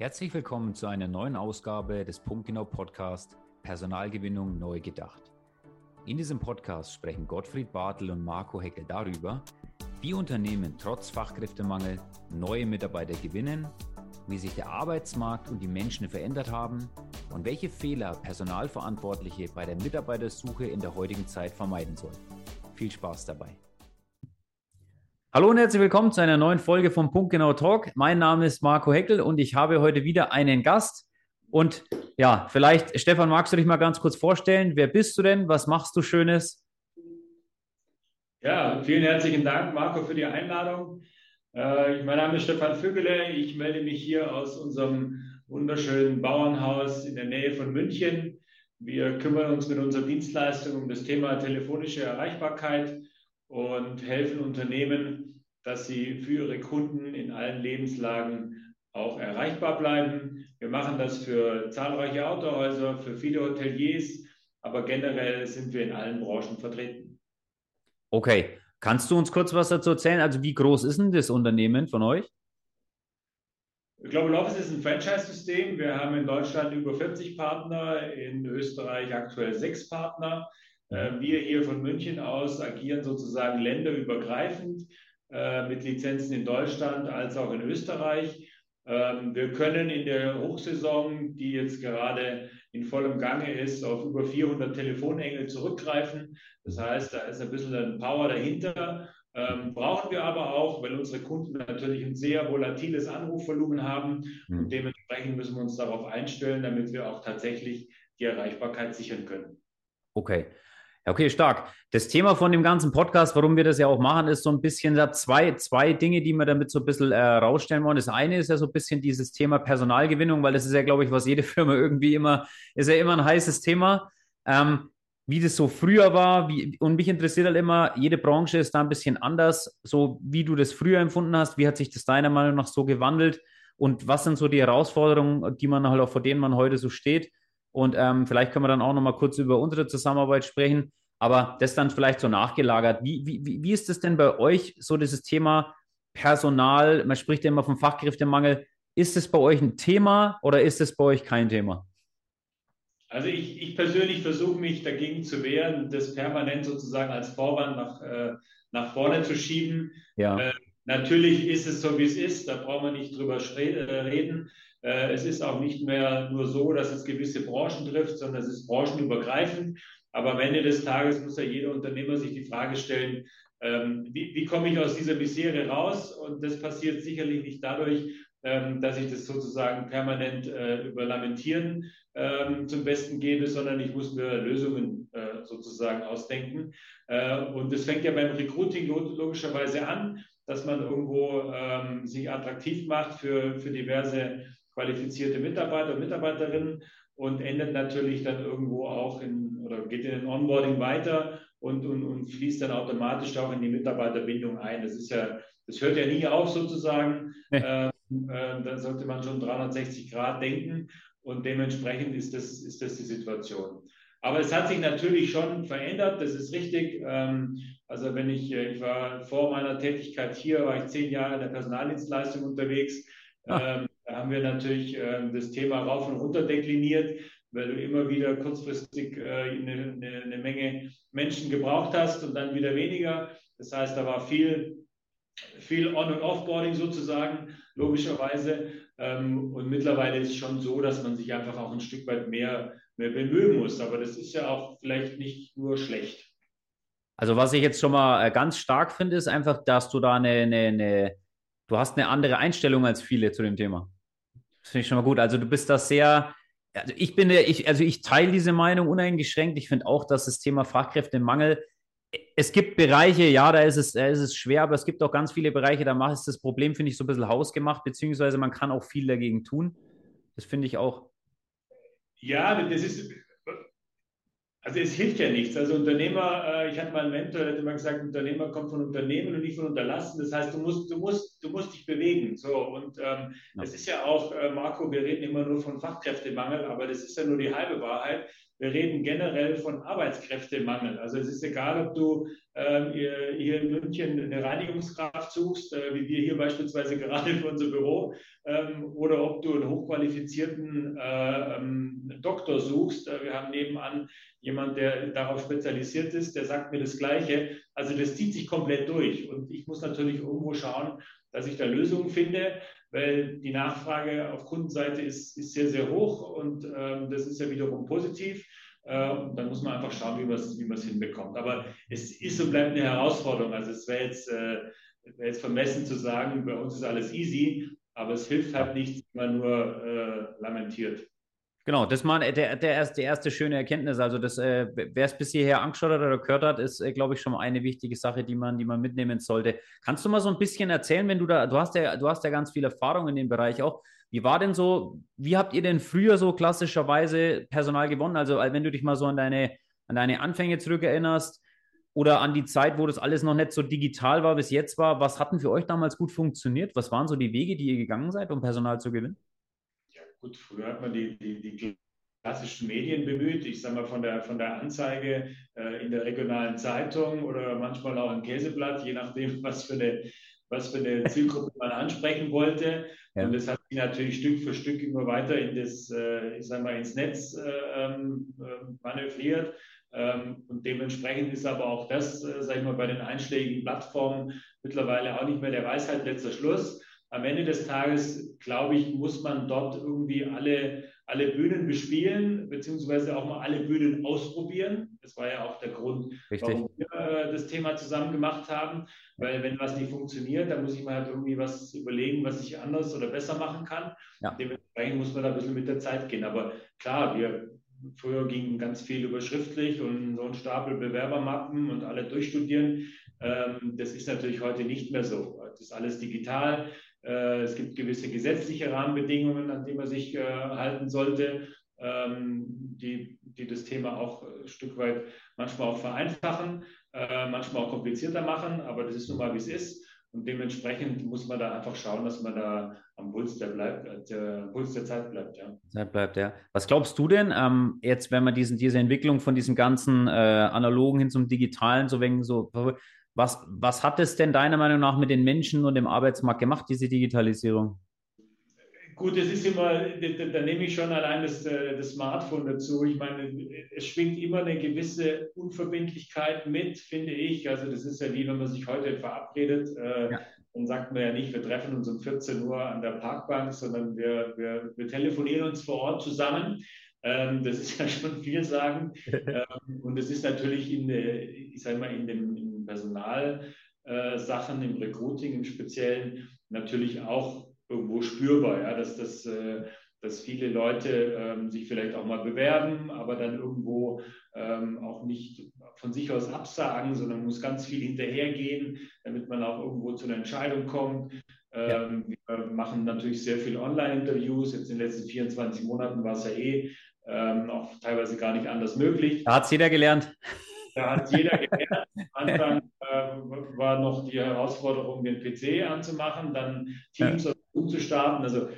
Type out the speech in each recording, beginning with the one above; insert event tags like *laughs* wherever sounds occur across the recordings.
Herzlich willkommen zu einer neuen Ausgabe des Punktgenau Podcast Personalgewinnung neu gedacht. In diesem Podcast sprechen Gottfried Bartel und Marco Heckel darüber, wie Unternehmen trotz Fachkräftemangel neue Mitarbeiter gewinnen, wie sich der Arbeitsmarkt und die Menschen verändert haben und welche Fehler Personalverantwortliche bei der Mitarbeitersuche in der heutigen Zeit vermeiden sollten. Viel Spaß dabei. Hallo und herzlich willkommen zu einer neuen Folge vom Punktgenau Talk. Mein Name ist Marco Heckel und ich habe heute wieder einen Gast. Und ja, vielleicht, Stefan, magst du dich mal ganz kurz vorstellen? Wer bist du denn? Was machst du Schönes? Ja, vielen herzlichen Dank, Marco, für die Einladung. Äh, mein Name ist Stefan Vögele. Ich melde mich hier aus unserem wunderschönen Bauernhaus in der Nähe von München. Wir kümmern uns mit unserer Dienstleistung um das Thema telefonische Erreichbarkeit und helfen Unternehmen, dass sie für ihre Kunden in allen Lebenslagen auch erreichbar bleiben. Wir machen das für zahlreiche Autohäuser, für viele Hoteliers, aber generell sind wir in allen Branchen vertreten. Okay, kannst du uns kurz was dazu erzählen? Also wie groß ist denn das Unternehmen von euch? Global Office ist ein Franchise-System. Wir haben in Deutschland über 40 Partner, in Österreich aktuell sechs Partner. Äh, wir hier von München aus agieren sozusagen länderübergreifend äh, mit Lizenzen in Deutschland als auch in Österreich. Ähm, wir können in der Hochsaison, die jetzt gerade in vollem Gange ist, auf über 400 Telefonengel zurückgreifen. Das heißt, da ist ein bisschen ein Power dahinter. Ähm, brauchen wir aber auch, weil unsere Kunden natürlich ein sehr volatiles Anrufvolumen haben. Mhm. Und dementsprechend müssen wir uns darauf einstellen, damit wir auch tatsächlich die Erreichbarkeit sichern können. Okay. Okay, stark. Das Thema von dem ganzen Podcast, warum wir das ja auch machen, ist so ein bisschen da zwei, zwei Dinge, die wir damit so ein bisschen äh, rausstellen wollen. Das eine ist ja so ein bisschen dieses Thema Personalgewinnung, weil das ist ja, glaube ich, was jede *laughs* Firma irgendwie immer, ist ja immer ein heißes Thema. Ähm, wie das so früher war, wie, und mich interessiert halt immer, jede Branche ist da ein bisschen anders, so wie du das früher empfunden hast, wie hat sich das deiner Meinung nach so gewandelt und was sind so die Herausforderungen, die man halt auch vor denen man heute so steht und ähm, vielleicht können wir dann auch noch mal kurz über unsere Zusammenarbeit sprechen. Aber das dann vielleicht so nachgelagert. Wie, wie, wie ist das denn bei euch, so dieses Thema Personal? Man spricht ja immer vom Fachkräftemangel. Ist es bei euch ein Thema oder ist es bei euch kein Thema? Also ich, ich persönlich versuche mich dagegen zu wehren, das permanent sozusagen als Vorwand nach, äh, nach vorne zu schieben. Ja. Äh, natürlich ist es so, wie es ist. Da brauchen wir nicht drüber äh, reden. Äh, es ist auch nicht mehr nur so, dass es gewisse Branchen trifft, sondern es ist branchenübergreifend. Aber am Ende des Tages muss ja jeder Unternehmer sich die Frage stellen, ähm, wie, wie komme ich aus dieser Misere raus? Und das passiert sicherlich nicht dadurch, ähm, dass ich das sozusagen permanent äh, über Lamentieren ähm, zum Besten gebe, sondern ich muss mir Lösungen äh, sozusagen ausdenken. Und das fängt ja beim Recruiting logischerweise an, dass man irgendwo sich attraktiv macht für, für diverse qualifizierte Mitarbeiter und Mitarbeiterinnen und endet natürlich dann irgendwo auch in oder geht in den Onboarding weiter und, und, und fließt dann automatisch auch in die Mitarbeiterbindung ein. Das ist ja, das hört ja nie auf sozusagen. ähm, äh, da sollte man schon 360 Grad denken und dementsprechend ist das, ist das die Situation. Aber es hat sich natürlich schon verändert, das ist richtig. Ähm, also wenn ich, äh, ich war vor meiner Tätigkeit hier, war ich zehn Jahre in der Personaldienstleistung unterwegs. Ah. Ähm, haben wir natürlich äh, das Thema rauf und runter dekliniert, weil du immer wieder kurzfristig äh, eine, eine, Menge Menschen gebraucht hast und dann wieder weniger. Das heißt, da war viel, viel On- und Offboarding sozusagen, logischerweise. Ähm, und mittlerweile ist es schon so, dass man sich einfach auch ein Stück weit mehr, mehr bemühen muss. Aber das ist ja auch vielleicht nicht nur schlecht. Also was ich jetzt schon mal äh, ganz stark finde, ist einfach, dass du da eine, eine, eine du hast eine andere Einstellung als viele zu dem Thema. Das finde ich schon mal gut. Also du bist da sehr, also ich bin der, ich, also ich teile diese Meinung uneingeschränkt. Ich finde auch, dass das Thema Fachkräftemangel, es gibt Bereiche, ja, da ist es, da ist es schwer, aber es gibt auch ganz viele Bereiche, da macht es das Problem, finde ich, so ein bisschen hausgemacht, beziehungsweise man kann auch viel dagegen tun. Das finde ich auch. Ja, das ist, also es hilft ja nichts. Also Unternehmer, äh, ich hatte mal einen Mentor, der hat immer gesagt, Unternehmer kommt von Unternehmen und nicht von Unterlassen. Das heißt, du musst, du musst, du musst dich bewegen. So und ähm, ja. es ist ja auch, äh, Marco, wir reden immer nur von Fachkräftemangel, aber das ist ja nur die halbe Wahrheit. wir reden generell von Arbeitskräftemangel. Also es ist egal, ob du äh, hier in München eine Reinigungskraft suchst, äh, wie wir hier beispielsweise *laughs* gerade für unser Büro, ähm, oder ob du einen hochqualifizierten äh, ähm, Doktor suchst. Äh, wir haben nebenan jemand, der darauf spezialisiert ist, der sagt mir das Gleiche. Also das zieht sich komplett durch. Und ich muss natürlich irgendwo schauen, dass ich da Lösungen finde weil die Nachfrage auf Kundenseite ist, ist sehr, sehr hoch und ähm, das ist ja wiederum positiv. Äh, und dann muss man einfach schauen, wie man es wie hinbekommt. Aber es ist und bleibt eine Herausforderung. Also es wäre jetzt, äh, wär jetzt vermessen zu sagen, bei uns ist alles easy, aber es hilft halt nichts, wenn man nur äh, lamentiert. Genau, das war der, der erste, die erste schöne Erkenntnis. Also, äh, wer es bis hierher angeschaut hat oder gehört hat, ist, äh, glaube ich, schon mal eine wichtige Sache, die man, die man mitnehmen sollte. Kannst du mal so ein bisschen erzählen, wenn du da, du hast ja, du hast ja ganz viel Erfahrung in dem Bereich auch. Wie war denn so, wie habt ihr denn früher so klassischerweise Personal gewonnen? Also, wenn du dich mal so an deine, an deine Anfänge zurückerinnerst oder an die Zeit, wo das alles noch nicht so digital war, es jetzt war, was hatten für euch damals gut funktioniert? Was waren so die Wege, die ihr gegangen seid, um Personal zu gewinnen? Gut, früher hat man die, die, die klassischen Medien bemüht. Ich sage mal von der, von der Anzeige äh, in der regionalen Zeitung oder manchmal auch im Käseblatt, je nachdem, *laughs* was für eine, was für eine Zielgruppe man ansprechen wollte. Ja. Und das hat sich natürlich Stück für Stück immer weiter in das, äh, ich sage mal, ins Netz äh, ähm, äh manövriert. Ähm, und dementsprechend ist aber auch das, äh, sage ich mal, bei den einschlägigen Plattformen mittlerweile auch nicht mehr der Weisheit letzter Schluss am Ende des Tages, glaube ich, muss man dort irgendwie alle, alle Bühnen bespielen, beziehungsweise auch mal alle Bühnen ausprobieren. Das war ja auch der Grund, Richtig. warum wir äh, das Thema zusammen gemacht haben. Weil wenn was nicht funktioniert, dann muss ich mal halt irgendwie was überlegen, was ich anders oder besser machen kann. Ja. Dementsprechend muss man da ein bisschen mit der Zeit gehen. Aber klar, wir früher ging ganz viel über schriftlich und so ein Stapel Bewerbermappen und alle durchstudieren. Ähm, das ist natürlich heute nicht mehr so. Das ist alles digital. Äh, es gibt gewisse gesetzliche Rahmenbedingungen, an die man sich äh, halten sollte, ähm, die, die das Thema auch ein Stück weit manchmal auch vereinfachen, äh, manchmal auch komplizierter machen, aber das ist nun mal, wie es ist. Und dementsprechend muss man da einfach schauen, dass man da am Puls der, bleibt, der Puls der Zeit bleibt. Ja. Zeit bleibt, ja. Was glaubst du denn, ähm, jetzt, wenn man diesen, diese Entwicklung von diesem ganzen äh, analogen hin zum digitalen so wegen so was, was hat es denn deiner Meinung nach mit den Menschen und dem Arbeitsmarkt gemacht, diese Digitalisierung? Gut, es ist immer, da, da, nehme ich schon allein das, äh, das Smartphone dazu. Ich meine, es schwingt immer eine gewisse Unverbindlichkeit mit, finde ich. Also das ist ja wie, wenn man sich heute verabredet. Äh, ja. Dann sagt man ja nicht, wir treffen uns um 14 Uhr an der Parkbank, sondern wir, wir, wir telefonieren uns vor Ort zusammen. Ähm, das ist *laughs* ja schon viel sagen. *laughs* ähm, und es ist natürlich in, ich sage mal, in dem, in Personalsachen, äh, im Recruiting im Speziellen natürlich auch irgendwo spürbar, ja, dass das äh, dass viele Leute ähm, sich vielleicht auch mal bewerben, aber dann irgendwo ähm, auch nicht von sich aus absagen, sondern muss ganz viel hinterhergehen, damit man auch irgendwo zu einer Entscheidung kommt. Ähm, ja. Wir machen natürlich sehr viel Online-Interviews. Jetzt in den letzten 24 Monaten war es ja eh ähm, auch teilweise gar nicht anders möglich. Da hat es jeder gelernt. Da hat jeder gelernt. Am Anfang äh, war noch die Herausforderung, den PC anzumachen, dann Teams ja. umzustarten. Also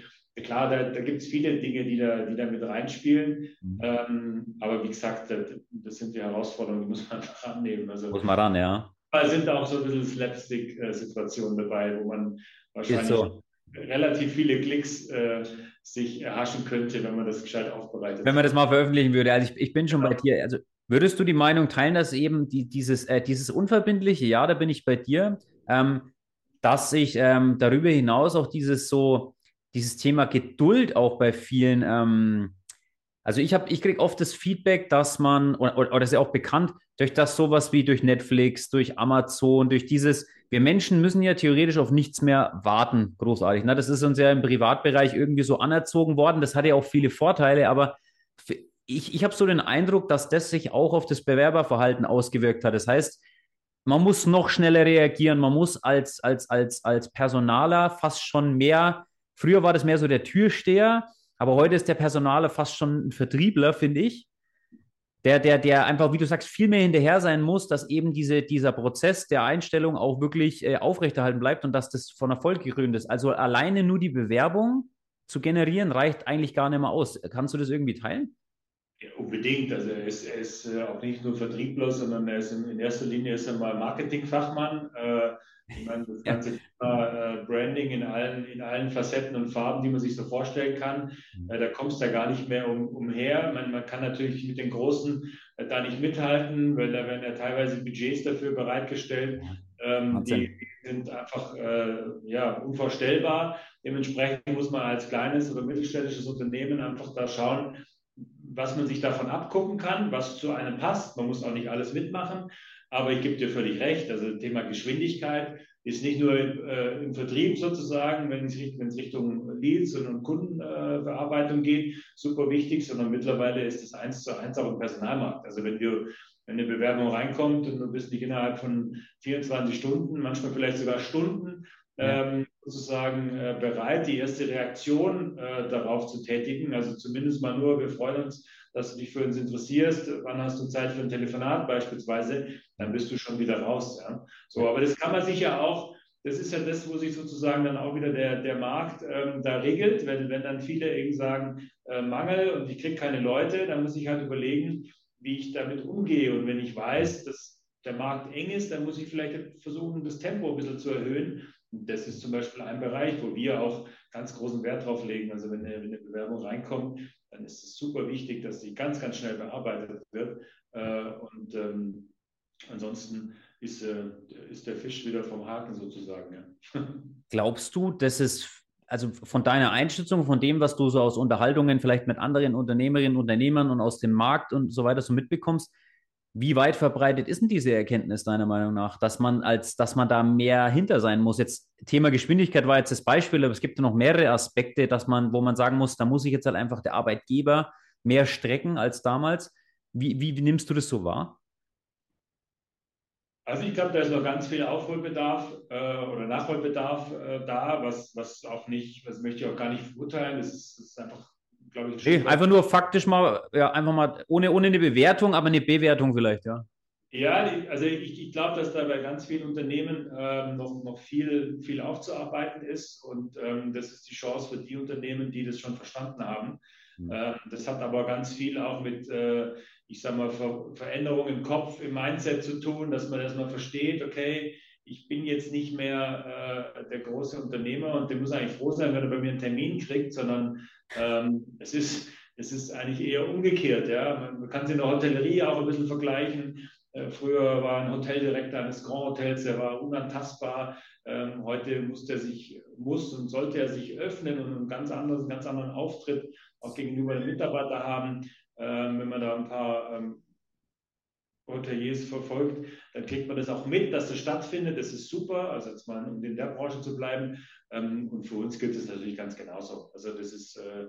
klar, da, da gibt es viele Dinge, die da, die da mit reinspielen. Mhm. Ähm, aber wie gesagt, das, das, sind die Herausforderungen, die muss man *laughs* einfach annehmen. Also, muss man ran, ja. Da sind auch so ein bisschen Slapstick-Situationen dabei, wo man wahrscheinlich so. Relativ viele Klicks äh, sich erhaschen könnte, wenn man das gescheit aufbereitet. Wenn man das mal veröffentlichen würde. Also ich, ich bin schon ja. bei dir. Also würdest du die Meinung teilen, dass eben die, dieses, äh, dieses Unverbindliche, ja, da bin ich bei dir, ähm, dass sich ähm, darüber hinaus auch dieses so, dieses Thema Geduld auch bei vielen, ähm, also ich habe, ich kriege oft das Feedback, dass man, oder, oder, oder ist ja auch bekannt, durch das sowas wie durch Netflix, durch Amazon, durch dieses, wir Menschen müssen ja theoretisch auf nichts mehr warten, großartig. Ne? Das ist uns ja im Privatbereich irgendwie so anerzogen worden. Das hat ja auch viele Vorteile, aber ich, ich habe so den Eindruck, dass das sich auch auf das Bewerberverhalten ausgewirkt hat. Das heißt, man muss noch schneller reagieren, man muss als, als, als, als Personaler fast schon mehr, früher war das mehr so der Türsteher, aber heute ist der Personaler fast schon ein Vertriebler, finde ich der, der, der einfach, wie du sagst, viel mehr hinterher sein muss, dass eben diese, dieser Prozess der Einstellung auch wirklich äh, aufrechterhalten bleibt und dass das von Erfolg gekrönt ist. Also alleine nur die Bewerbung zu generieren, reicht eigentlich gar nicht mehr aus. Kannst du das irgendwie teilen? Ja, unbedingt. Also er ist, er ist äh, auch nicht nur Vertriebler, sondern er ist in, in erster Linie ist er mal Marketingfachmann. Äh, ich meine, das ganze ja. Thema äh, Branding in allen, in allen Facetten und Farben, die man sich so vorstellen kann, mhm. äh, da kommst du ja gar nicht mehr um, umher. Man, man kann natürlich mit den Großen äh, da nicht mithalten, weil da werden ja teilweise Budgets dafür bereitgestellt. Ähm, die sind einfach äh, ja, unvorstellbar. Dementsprechend muss man als kleines oder mittelständisches Unternehmen einfach da schauen, was man sich davon abgucken kann, was zu einem passt. Man muss auch nicht alles mitmachen. Aber ich gebe dir völlig recht. Also Thema Geschwindigkeit ist nicht nur äh, im Vertrieb sozusagen, wenn es, wenn es Richtung Leads und Kundenbearbeitung äh, geht, super wichtig, sondern mittlerweile ist es eins zu eins auch im Personalmarkt. Also wenn du wenn eine Bewerbung reinkommt und du bist nicht innerhalb von 24 Stunden, manchmal vielleicht sogar Stunden, ähm, sozusagen äh, bereit, die erste Reaktion äh, darauf zu tätigen. Also zumindest mal nur, wir freuen uns, dass du dich für uns interessierst. Wann hast du Zeit für ein Telefonat beispielsweise? Dann bist du schon wieder raus. Ja? So, aber das kann man sich ja auch, das ist ja das, wo sich sozusagen dann auch wieder der, der Markt ähm, da regelt. Wenn, wenn dann viele eben sagen, äh, Mangel und ich kriege keine Leute, dann muss ich halt überlegen, wie ich damit umgehe. Und wenn ich weiß, dass der Markt eng ist, dann muss ich vielleicht versuchen, das Tempo ein bisschen zu erhöhen. Und das ist zum Beispiel ein Bereich, wo wir auch ganz großen Wert drauf legen. Also wenn eine, wenn eine Bewerbung reinkommt, dann ist es super wichtig, dass sie ganz, ganz schnell bearbeitet wird. Äh, und ähm, ansonsten ist, äh, ist der Fisch wieder vom Haken sozusagen. Ja. *laughs* Glaubst du, dass es, also von deiner Einschätzung, von dem, was du so aus Unterhaltungen vielleicht mit anderen Unternehmerinnen, Unternehmern und aus dem Markt und so weiter so mitbekommst, wie weit verbreitet ist denn diese Erkenntnis deiner Meinung nach, dass man als, dass man da mehr hinter sein muss? Jetzt Thema Geschwindigkeit war jetzt das Beispiel, aber es gibt ja noch mehrere Aspekte, dass man, wo man sagen muss, da muss ich jetzt halt einfach der Arbeitgeber mehr strecken als damals. Wie, wie, wie nimmst du das so wahr? Also ich glaube, da ist noch ganz viel Aufholbedarf äh, oder Nachholbedarf äh, da, was, was auch nicht, das möchte ich auch gar nicht verurteilen. Das ist, das ist einfach glaube ich. Nee, einfach nur faktisch mal, ja, einfach mal ohne, ohne eine Bewertung, aber eine Bewertung vielleicht, ja. Ja, also ich, ich glaube, dass da bei ganz vielen Unternehmen ähm, noch, noch viel, viel aufzuarbeiten ist. Und ähm, das ist die Chance für die Unternehmen, die das schon verstanden haben. Mhm. Ähm, das hat aber ganz viel auch mit, äh, ich sage mal, Ver Veränderungen im Kopf, im Mindset zu tun, dass man erstmal versteht, okay, ich bin jetzt nicht mehr äh, der große Unternehmer und der muss eigentlich froh sein, wenn er bei mir einen Termin kriegt, sondern ähm, es, ist, es ist eigentlich eher umgekehrt. Ja? Man kann es in der Hotellerie auch ein bisschen vergleichen. Äh, früher war ein Hoteldirektor eines Grand Hotels, der war unantastbar. Ähm, heute muss der sich, muss und sollte er sich öffnen und einen ganz anderen, ganz anderen Auftritt auch gegenüber den Mitarbeitern haben. Ähm, wenn man da ein paar ähm, Hoteliers verfolgt, dann kriegt man das auch mit, dass das stattfindet. Das ist super, also jetzt mal um in der Branche zu bleiben. Ähm, und für uns gilt es natürlich ganz genauso. Also das ist, äh,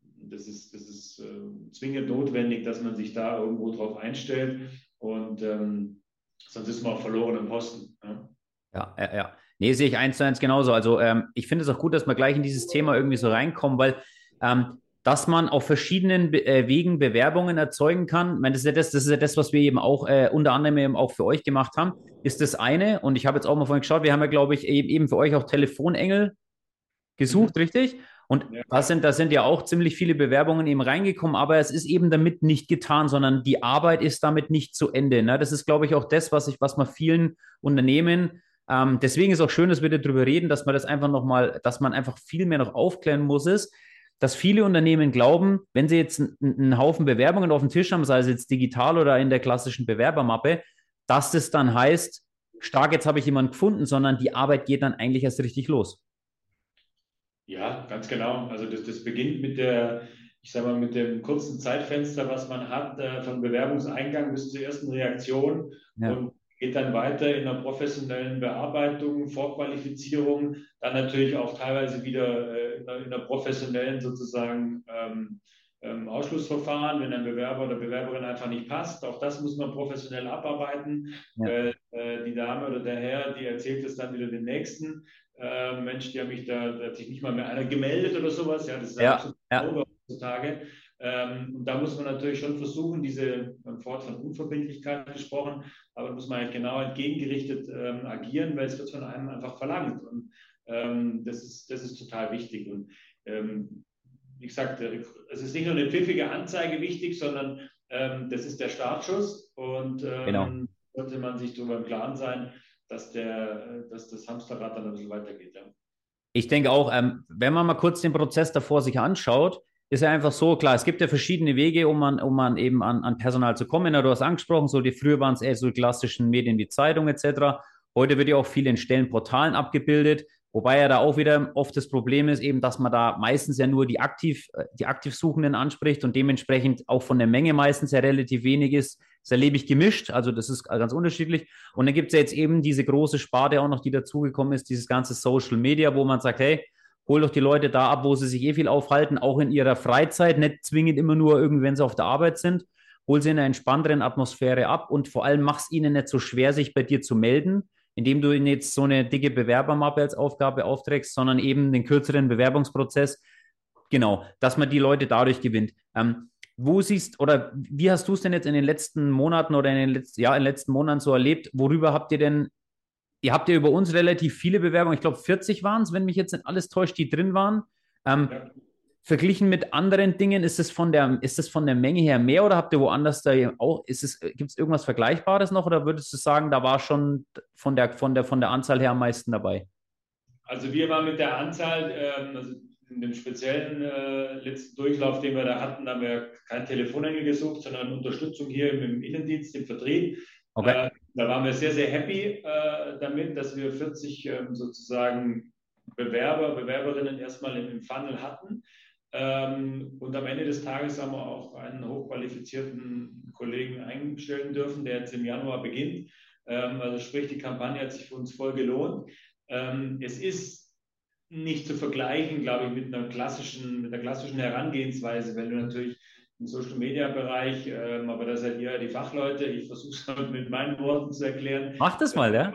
das ist, das ist äh, zwingend notwendig, dass man sich da irgendwo drauf einstellt. Und ähm, sonst ist man auch verloren im Posten. Ja, ja, ja. ja. Nee, sehe ich eins zu eins genauso. Also ähm, ich finde es auch gut, dass wir gleich in dieses Thema irgendwie so reinkommen, weil ähm, dass man auf verschiedenen äh, Wegen Bewerbungen erzeugen kann. Ich meine, das ist ja das, das ist ja das, was wir eben auch äh, unter anderem eben auch für euch gemacht haben, ist das eine. Und ich habe jetzt auch mal vorhin geschaut, wir haben ja, glaube ich, eben für euch auch Telefonengel gesucht, mhm. richtig? Und ja. da, sind, da sind ja auch ziemlich viele Bewerbungen eben reingekommen, aber es ist eben damit nicht getan, sondern die Arbeit ist damit nicht zu Ende. Ne? Das ist, glaube ich, auch das, was ich, was man vielen Unternehmen ähm, deswegen ist auch schön, dass wir darüber reden, dass man das einfach nochmal, dass man einfach viel mehr noch aufklären muss, ist, dass viele Unternehmen glauben, wenn sie jetzt einen Haufen Bewerbungen auf dem Tisch haben, sei es jetzt digital oder in der klassischen Bewerbermappe, dass das dann heißt, stark, jetzt habe ich jemanden gefunden, sondern die Arbeit geht dann eigentlich erst richtig los. Ja, ganz genau. Also das, das beginnt mit der, ich sage mal, mit dem kurzen Zeitfenster, was man hat, äh, von Bewerbungseingang bis zur ersten Reaktion. Ja. Und geht dann weiter in der professionellen Bearbeitung, Vorqualifizierung, dann natürlich auch teilweise wieder äh, in, der, in, der, professionellen sozusagen ähm, ähm, Ausschlussverfahren, wenn ein Bewerber oder Bewerberin einfach nicht passt. Auch das muss man professionell abarbeiten. Ja. Äh, äh, die Dame oder der Herr, die erzählt es dann wieder dem Nächsten. Äh, Mensch, die haben mich da, da hat sich nicht mal mehr einer gemeldet oder sowas. Ja, das ist ja, ja. heutzutage. Ähm, und da muss man natürlich schon versuchen, diese, man hat von Unverbindlichkeit gesprochen, aber da muss man halt genau entgegengerichtet ähm, agieren, weil es wird von einem einfach verlangt. Und ähm, das, ist, das ist total wichtig. Und ähm, wie gesagt, es ist nicht nur eine pfiffige Anzeige wichtig, sondern ähm, das ist der Startschuss und ähm, genau. sollte man sich darüber im Klaren sein, dass, der, dass das Hamsterrad dann ein bisschen weitergeht. Ja. Ich denke auch, ähm, wenn man mal kurz den Prozess davor sich anschaut, ist ja einfach so, klar, es gibt ja verschiedene Wege, um man, um man eben an, an Personal zu kommen. Du hast angesprochen, so die früher waren es eher so klassischen Medien wie Zeitung etc. Heute wird ja auch viel in Stellenportalen abgebildet. Wobei ja da auch wieder oft das Problem ist, eben, dass man da meistens ja nur die aktiv, äh, die aktiv Suchenden anspricht und dementsprechend auch von der Menge meistens ja relativ wenig ist. Das erlebe ich gemischt, also das ist ganz unterschiedlich. Und dann gibt es ja jetzt eben diese große Sparte auch noch, die dazugekommen ist, dieses ganze Social Media, wo man sagt, hey, hol doch die Leute da ab, wo sie sich eh viel aufhalten, auch in ihrer Freizeit, nicht zwingend immer nur irgendwie, wenn sie auf der Arbeit sind. Hol sie in einer entspannteren Atmosphäre ab und vor allem mach es ihnen nicht so schwer, sich bei dir zu melden indem du ihnen jetzt so eine dicke Bewerbermappe als Aufgabe aufträgst, sondern eben den kürzeren Bewerbungsprozess. Genau, dass man die Leute dadurch gewinnt. Ähm, wo siehst oder wie hast du es denn jetzt in den letzten Monaten oder in den letzten, ja, in den letzten Monaten so erlebt? Worüber habt ihr denn, ihr habt ja über uns relativ viele Bewerbungen, ich glaube 40 waren es, wenn mich jetzt nicht alles täuscht, die drin waren. Ähm, ja. Verglichen mit anderen Dingen, ist es von der, ist es von der Menge her mehr oder habt ihr woanders da auch, gibt es irgendwas Vergleichbares noch oder würdest du sagen, da war schon von der, von der, von der Anzahl her am meisten dabei? Also wir waren mit der Anzahl, ähm, also in dem speziellen äh, letzten Durchlauf, den wir da hatten, haben wir kein Telefonengel gesucht, sondern Unterstützung hier im, im Innendienst, im Vertrieb. Okay. Äh, da waren wir sehr, sehr happy äh, damit, dass wir 40 ähm, sozusagen Bewerber, Bewerberinnen erstmal im, im Funnel hatten. Ähm, und am Ende des Tages haben wir auch einen hochqualifizierten Kollegen einstellen dürfen, der jetzt im Januar beginnt. Ähm, also sprich, die Kampagne hat sich für uns voll gelohnt. Ähm, es ist nicht zu vergleichen, glaube ich, mit einer klassischen, mit einer klassischen Herangehensweise, weil du natürlich im Social Media Bereich, ähm, aber da seid ihr ja die Fachleute. Ich versuche es *laughs* halt mit meinen Worten zu erklären. Mach das mal, ja.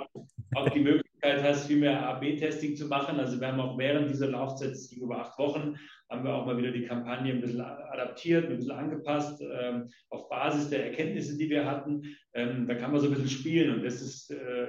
Auch die Möglichkeit hast, viel mehr AB-Testing zu machen. Also wir haben auch während dieser Laufzeit, es ging über acht Wochen, haben wir auch mal wieder die Kampagne ein bisschen adaptiert, ein bisschen angepasst, ähm, auf Basis der Erkenntnisse, die wir hatten. Ähm, da kann man so ein bisschen spielen und das ist, äh,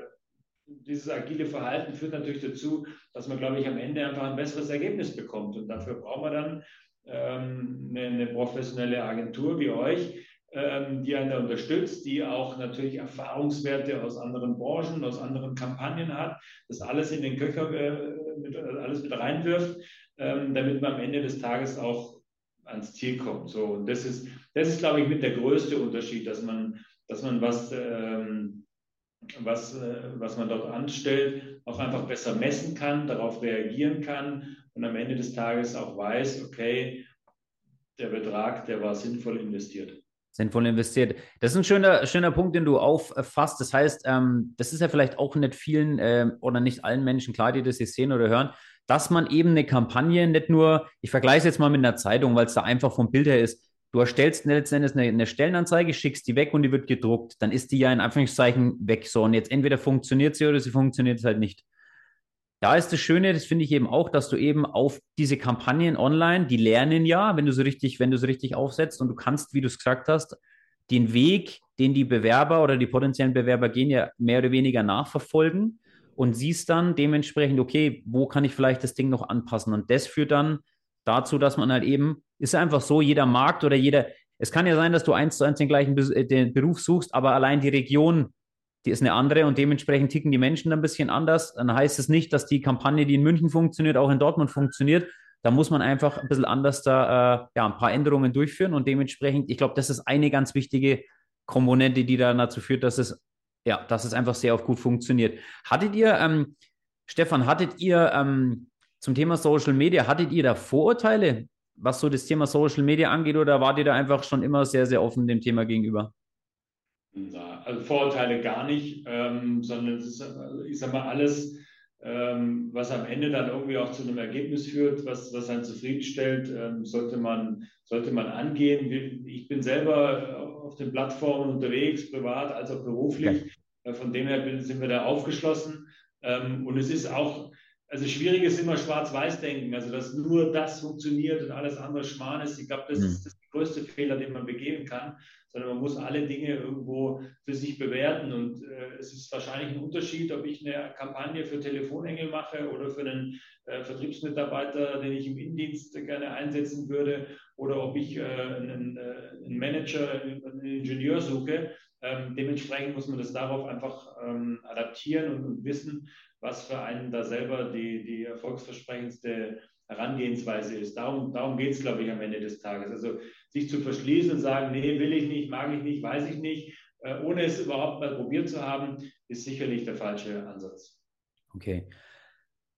dieses agile Verhalten führt natürlich dazu, dass man, glaube ich, am Ende einfach ein besseres Ergebnis bekommt. Und dafür brauchen wir dann ähm, eine, eine professionelle Agentur wie euch, ähm, die einen da unterstützt, die auch natürlich Erfahrungswerte aus anderen Branchen, aus anderen Kampagnen hat, das alles in den Köcher äh, mit, alles mit reinwirft ähm, damit man am Ende des Tages auch ans Ziel kommt. So, und das ist, das ist, glaube ich, mit der größte Unterschied, dass man, dass man was, ähm, was, äh, was man dort anstellt, auch einfach besser messen kann, darauf reagieren kann und am Ende des Tages auch weiß, okay, der Betrag, der war sinnvoll investiert. Sinnvoll investiert. Das ist ein schöner, schöner Punkt, den du auffasst. Das heißt, ähm, das ist ja vielleicht auch nicht vielen äh, oder nicht allen Menschen klar, die das hier sehen oder hören dass man eben eine Kampagne nicht nur, ich vergleiche es jetzt mal mit einer Zeitung, weil es da einfach vom Bild her ist, du erstellst letztendlich eine, eine Stellenanzeige, schickst die weg und die wird gedruckt, dann ist die ja in Anführungszeichen weg. So, und jetzt entweder funktioniert sie oder sie funktioniert halt nicht. Da ist das Schöne, das finde ich eben auch, dass du eben auf diese Kampagnen online, die lernen ja, wenn du so richtig, wenn du so richtig aufsetzt und du kannst, wie du es gesagt hast, den Weg, den die Bewerber oder die potenziellen Bewerber gehen, ja mehr oder weniger nachverfolgen und siehst dann dementsprechend, okay, wo kann ich vielleicht das Ding noch anpassen? Und das führt dann dazu, dass man halt eben, ist einfach so, jeder Markt oder jeder, es kann ja sein, dass du eins zu eins den gleichen äh, den Beruf suchst, aber allein die Region, die ist eine andere und dementsprechend ticken die Menschen ein bisschen anders. Dann heißt es nicht, dass die Kampagne, die in München funktioniert, auch in Dortmund funktioniert. Da muss man einfach ein bisschen anders da, äh, ja, ein paar Änderungen durchführen und dementsprechend, ich glaube, das ist eine ganz wichtige Komponente, die dann dazu führt, dass es ja, dass es einfach sehr oft gut funktioniert. Hattet ihr, ähm, Stefan, hattet ihr ähm, zum Thema Social Media, hattet ihr da Vorurteile, was so das Thema Social Media angeht, oder wart ihr da einfach schon immer sehr, sehr offen dem Thema gegenüber? Also Vorurteile gar nicht, ähm, sondern es ist, ich sag mal, alles, ähm, was am Ende dann irgendwie auch zu einem Ergebnis führt, was, was einen zufriedenstellt, ähm, sollte, man, sollte man angehen. Ich bin selber auf den Plattformen unterwegs, privat als auch beruflich. Ja. Äh, von dem her sind wir da aufgeschlossen. Ähm, und es ist auch, also schwierig ist immer Schwarz-Weiß-Denken, also dass nur das funktioniert und alles andere Schmarrn ist. Ich glaube, das mhm. ist das größte Fehler, den man begehen kann, sondern man muss alle Dinge irgendwo für sich bewerten. Und äh, es ist wahrscheinlich ein Unterschied, ob ich eine Kampagne für Telefonengel mache oder für einen äh, Vertriebsmitarbeiter, den ich im Innendienst gerne einsetzen würde, oder ob ich äh, einen, äh, einen, Manager, einen Ingenieur suche. Ähm, dementsprechend muss man das darauf einfach ähm, adaptieren und, und, wissen, was für einen da selber die, die erfolgsversprechendste Herangehensweise ist. Darum, darum geht es, glaube ich, am Ende des Tages. Also sich zu verschließen und sagen, nee, will ich nicht, mag ich nicht, weiß ich nicht, äh, ohne es überhaupt mal probiert zu haben, ist sicherlich der falsche Ansatz. Okay.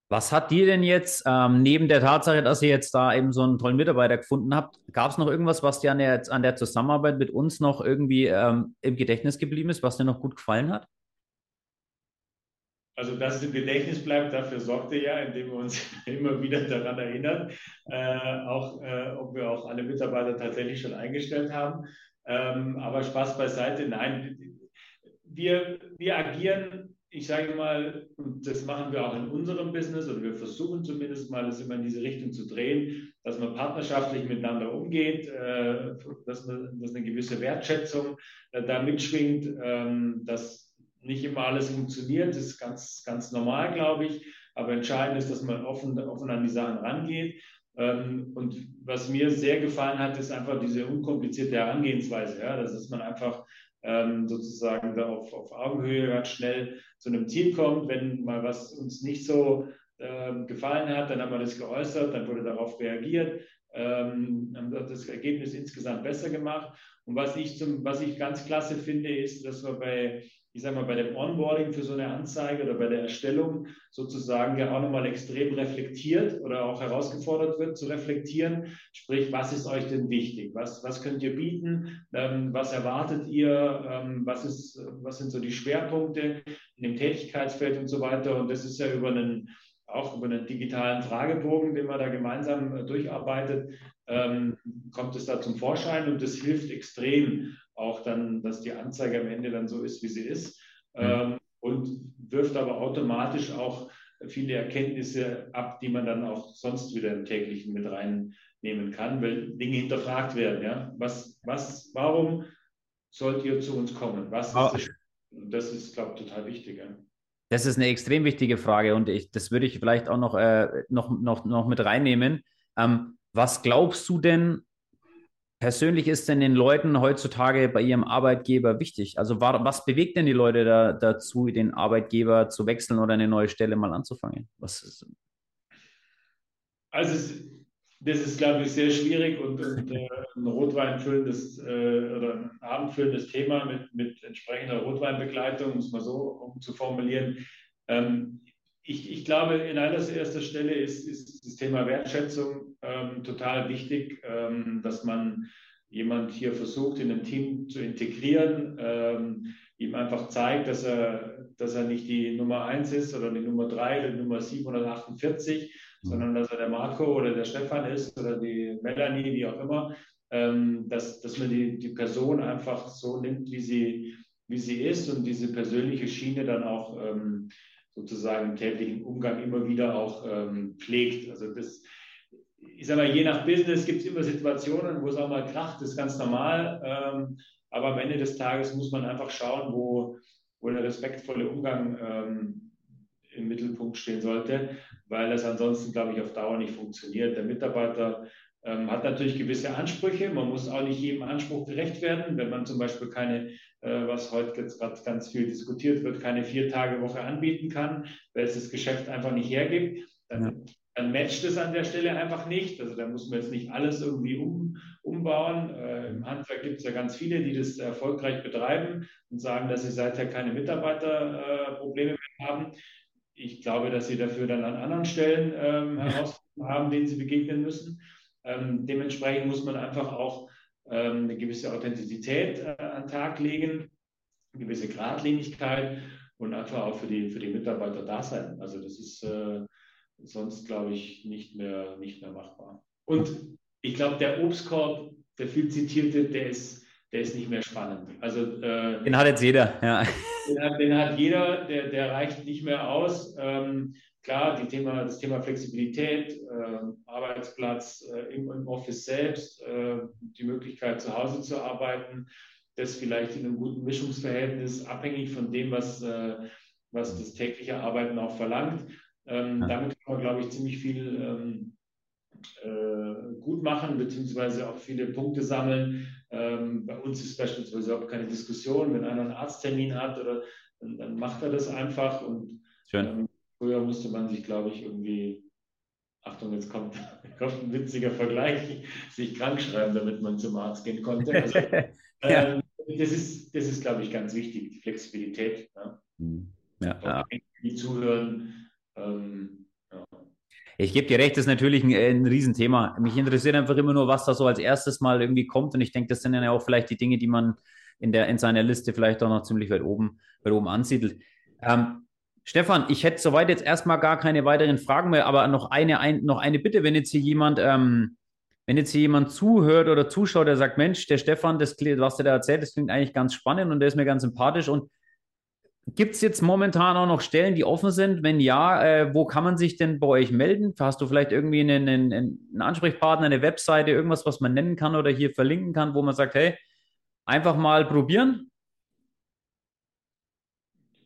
Was hat dir denn jetzt, ähm, neben der Tatsache, dass ihr jetzt da eben so einen tollen Mitarbeiter gefunden habt, gab es noch irgendwas, was dir an der, an der Zusammenarbeit mit uns noch irgendwie ähm, im Gedächtnis geblieben ist, was dir noch gut gefallen hat? Also, dass es im Gedächtnis bleibt, dafür sorgt er ja, indem wir uns *laughs* immer wieder daran erinnern, äh, auch äh, ob wir auch alle Mitarbeiter tatsächlich schon eingestellt haben. Ähm, aber Spaß beiseite, nein, wir, wir agieren, ich sage mal, und das machen wir auch in unserem Business, oder wir versuchen zumindest mal, das immer in diese Richtung zu drehen, dass man partnerschaftlich miteinander umgeht, äh, dass, man, dass eine gewisse Wertschätzung äh, da mitschwingt, ähm, dass nicht immer alles funktioniert, das ist ganz, ganz normal, glaube ich. Aber entscheidend ist, dass man offen, offen an die Sachen rangeht. Ähm, und was mir sehr gefallen hat, ist einfach diese unkomplizierte Herangehensweise. Ja? Das ist man einfach ähm, sozusagen da auf, auf Augenhöhe ganz schnell zu einem Ziel kommt. Wenn mal was uns nicht so ähm, gefallen hat, dann haben wir das geäußert, dann wurde darauf reagiert, ähm, haben das Ergebnis insgesamt besser gemacht. Und was ich, zum, was ich ganz klasse finde, ist, dass wir bei ich sage mal, bei dem Onboarding für so eine Anzeige oder bei der Erstellung sozusagen ja auch nochmal extrem reflektiert oder auch herausgefordert wird zu reflektieren. Sprich, was ist euch denn wichtig? Was, was könnt ihr bieten? Ähm, was erwartet ihr? Ähm, was, ist, was sind so die Schwerpunkte in dem Tätigkeitsfeld und so weiter? Und das ist ja über einen auch über einen digitalen Fragebogen, den man da gemeinsam äh, durcharbeitet, ähm, kommt es da zum Vorschein und das hilft extrem, auch dann, dass die Anzeige am Ende dann so ist, wie sie ist. Mhm. Ähm, und wirft aber automatisch auch viele Erkenntnisse ab, die man dann auch sonst wieder im täglichen mit reinnehmen kann, weil Dinge hinterfragt werden. Ja? Was, was, warum sollt ihr zu uns kommen? Was ist oh. das? das ist, glaube ich, total wichtig. Ja? Das ist eine extrem wichtige Frage und ich, das würde ich vielleicht auch noch, äh, noch, noch, noch mit reinnehmen. Ähm, was glaubst du denn, persönlich ist denn den Leuten heutzutage bei ihrem Arbeitgeber wichtig? Also was bewegt denn die Leute da, dazu, den Arbeitgeber zu wechseln oder eine neue Stelle mal anzufangen? Ist, also es, das ist, glaube ich, sehr schwierig und, und äh, ein Rotweinfüllendes äh, oder ein abendfüllendes Thema mit, mit entsprechender Rotweinbegleitung, muss man so um zu formulieren. Ähm, ich, ich, glaube, in allererster Stelle ist, ist das Thema Wertschätzung ähm, total wichtig, ähm, dass man jemand hier versucht, in ein Team zu integrieren, ähm, ihm einfach zeigt, dass er, dass er nicht die Nummer 1 ist oder die Nummer 3 oder die Nummer 748, mhm. sondern dass er der Marco oder der Stefan ist oder die Melanie, wie auch immer, ähm, dass, dass man die, die Person einfach so nimmt, wie sie, wie sie ist und diese persönliche Schiene dann auch ähm, sozusagen im täglichen Umgang immer wieder auch ähm, pflegt. Also das, ich sage mal, je nach Business gibt es immer Situationen, wo es auch mal kracht, das ist ganz normal. Ähm, aber am Ende des Tages muss man einfach schauen, wo, wo der respektvolle Umgang ähm, im Mittelpunkt stehen sollte, weil das ansonsten, glaube ich, auf Dauer nicht funktioniert. Der Mitarbeiter ähm, hat natürlich gewisse Ansprüche. Man muss auch nicht jedem Anspruch gerecht werden. Wenn man zum Beispiel keine, was heute jetzt gerade ganz viel diskutiert wird, keine Vier-Tage-Woche anbieten kann, weil es das Geschäft einfach nicht hergibt, dann, ja. dann matcht es an der Stelle einfach nicht. Also da muss man jetzt nicht alles irgendwie um, umbauen. Äh, Im Handwerk gibt es ja ganz viele, die das erfolgreich betreiben und sagen, dass sie seither keine Mitarbeiterprobleme äh, mehr haben. Ich glaube, dass sie dafür dann an anderen Stellen ähm, Herausforderungen haben, denen sie begegnen müssen. Ähm, dementsprechend muss man einfach auch ähm, eine gewisse Authentizität äh, an den Tag legen, eine gewisse Gradlinigkeit und einfach auch für die, für die Mitarbeiter da sein. Also das ist äh, sonst, glaube ich, nicht mehr, nicht mehr machbar. Und ich glaube, der Obstkorb, der viel zitierte, der ist, der ist nicht mehr spannend. Also, äh, den hat jetzt jeder, ja. Den hat, den hat jeder, der, der reicht nicht mehr aus. Ähm, klar, die Thema, das Thema Flexibilität, äh, Arbeitsplatz äh, im, im, Office selbst, äh, die Möglichkeit zu Hause zu arbeiten, das vielleicht in einem guten Mischungsverhältnis, abhängig von dem, was, äh, was das tägliche Arbeiten auch verlangt. Ähm, ja. Damit kann man, glaube ich, ziemlich viel ähm, äh, gut machen, beziehungsweise auch viele Punkte sammeln. Ähm, bei uns ist beispielsweise auch keine Diskussion, wenn einer einen Arzttermin hat oder dann, dann macht er das einfach und. Ähm, früher musste man sich, glaube ich, irgendwie, Achtung, jetzt kommt, *laughs* kommt ein witziger Vergleich, sich krank schreiben, damit man zum Arzt gehen konnte. Also, *laughs* ja. ähm, das ist, das ist, glaube ich, ganz wichtig, die Flexibilität. Ja. Hm. Ja, ja. Die zuhören. Ähm, ja. Ich gebe dir recht, das ist natürlich ein, ein Riesenthema. Mich interessiert einfach immer nur, was da so als erstes mal irgendwie kommt. Und ich denke, das sind ja auch vielleicht die Dinge, die man in, der, in seiner Liste vielleicht auch noch ziemlich weit oben, weit oben ansiedelt. Ähm, Stefan, ich hätte soweit jetzt erstmal gar keine weiteren Fragen mehr, aber noch eine, ein, noch eine Bitte, wenn jetzt hier jemand, ähm, wenn jetzt hier jemand zuhört oder zuschaut, der sagt, Mensch, der Stefan, das, was der da erzählt, das klingt eigentlich ganz spannend und der ist mir ganz sympathisch und Gibt es jetzt momentan auch noch Stellen, die offen sind? Wenn ja, äh, wo kann man sich denn bei euch melden? Hast du vielleicht irgendwie einen, einen, einen, Ansprechpartner, eine Webseite, irgendwas, was man nennen kann oder hier verlinken kann, wo man sagt, hey, einfach mal probieren?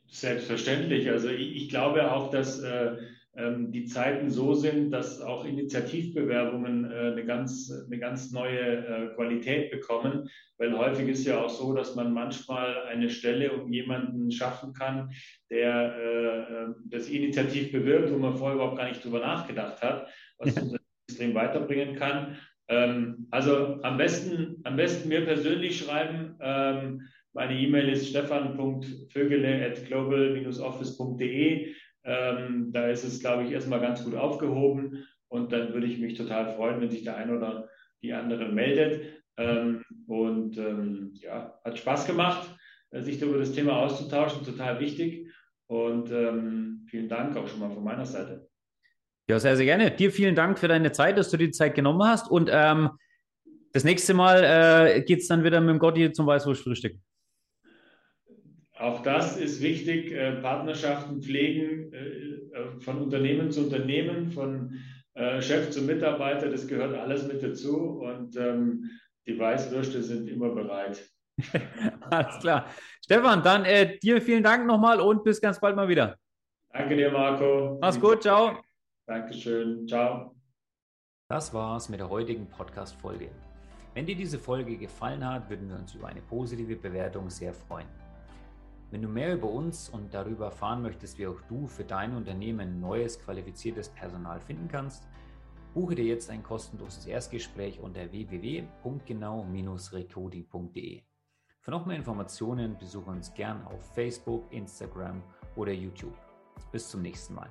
Selbstverständlich. Also ich, ich glaube auch, dass äh, die Zeiten so sind, dass auch Initiativbewerbungen äh, eine, ganz, eine ganz neue äh, Qualität bekommen, weil häufig ist ja auch so, dass man manchmal eine Stelle um jemanden schaffen kann, der äh, das Initiativ bewirbt, wo man vorher überhaupt gar nicht drüber nachgedacht hat, was *laughs* uns extrem weiterbringen kann. Ähm, also am besten, am besten mir persönlich schreiben. Ähm, meine E-Mail ist stefan.vögele.global-office.de. Ähm, da ist es, glaube ich, erstmal ganz gut aufgehoben und dann würde ich mich total freuen, wenn sich der ein oder die andere meldet. Ähm, und ähm, ja, hat Spaß gemacht, äh, sich über das Thema auszutauschen, total wichtig. Und ähm, vielen Dank auch schon mal von meiner Seite. Ja, sehr, sehr gerne. Dir vielen Dank für deine Zeit, dass du die Zeit genommen hast. Und ähm, das nächste Mal äh, geht es dann wieder mit dem Gotti zum Weißwurstfrühstück. Auch das ist wichtig, äh, Partnerschaften pflegen äh, äh, von Unternehmen zu Unternehmen, von Chef zu Mitarbeiter, das gehört alles mit dazu und ähm, die Weißwürste sind immer bereit. *laughs* alles klar. Stefan, dann äh, dir vielen Dank nochmal und bis ganz bald mal wieder. Danke dir, Marco. Mach's gut, ciao. Dankeschön, ciao. Das war's mit der heutigen Podcast-Folge. Wenn dir diese Folge gefallen hat, würden wir uns über eine positive Bewertung sehr freuen. Wenn du mehr über uns und darüber erfahren möchtest, wie auch du für dein Unternehmen neues qualifiziertes Personal finden kannst, buche dir jetzt ein kostenloses Erstgespräch unter www.genau-recoding.de. Für noch mehr Informationen besuche uns gern auf Facebook, Instagram oder YouTube. Bis zum nächsten Mal.